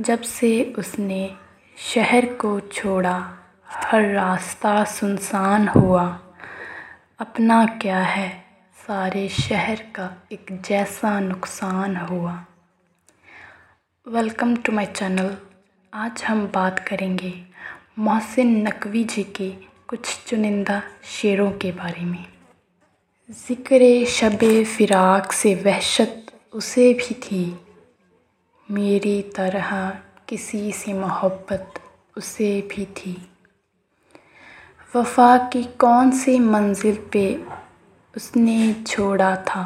जब से उसने शहर को छोड़ा, हर रास्ता सुनसान हुआ। अपना क्या है? सारे शहर का एक जैसा नुकसान हुआ। वेलकम टू माय चैनल आज हम बात करेंगे मोहसिन नकवी जी के कुछ चुनिंदा शेरों के बारे में। ज़िक्र शब फ़िराक से वहशत उसे भी थी। मेरी तरह किसी से मोहब्बत उसे भी थी। वफा की कौन सी मंजिल पे उसने छोड़ा था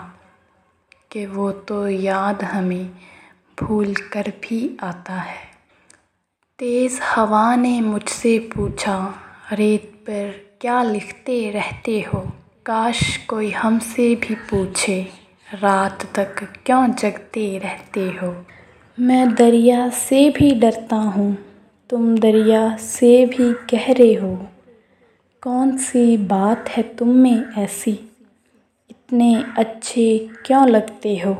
कि वो तो याद हमें भूल कर भी आता है। तेज़ हवा ने मुझसे पूछा रेत पर क्या लिखते रहते हो? काश कोई हमसे भी पूछे, रात तक क्यों जगते रहते हो? मैं दरिया से भी डरता हूँ। तुम दरिया से भी गहरे हो। कौन सी बात है तुम में ऐसी? इतने अच्छे क्यों लगते हो?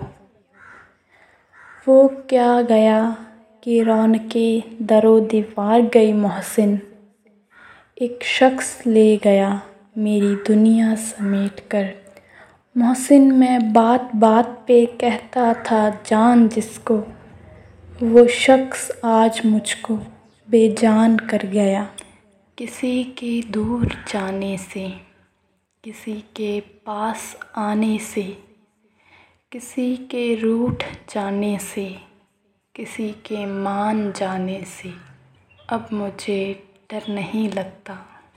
वो क्या गया कि के दरो दीवार गई मोहसिन। एक शख्स ले गया मेरी दुनिया समेट कर। मोहसिन, मैं बात बात पे कहता था जान जिसको। वो शख्स आज मुझको बेजान कर गया। किसी के दूर जाने से, किसी के पास आने से, किसी के रूठ जाने से, किसी के मान जाने से अब मुझे डर नहीं लगता।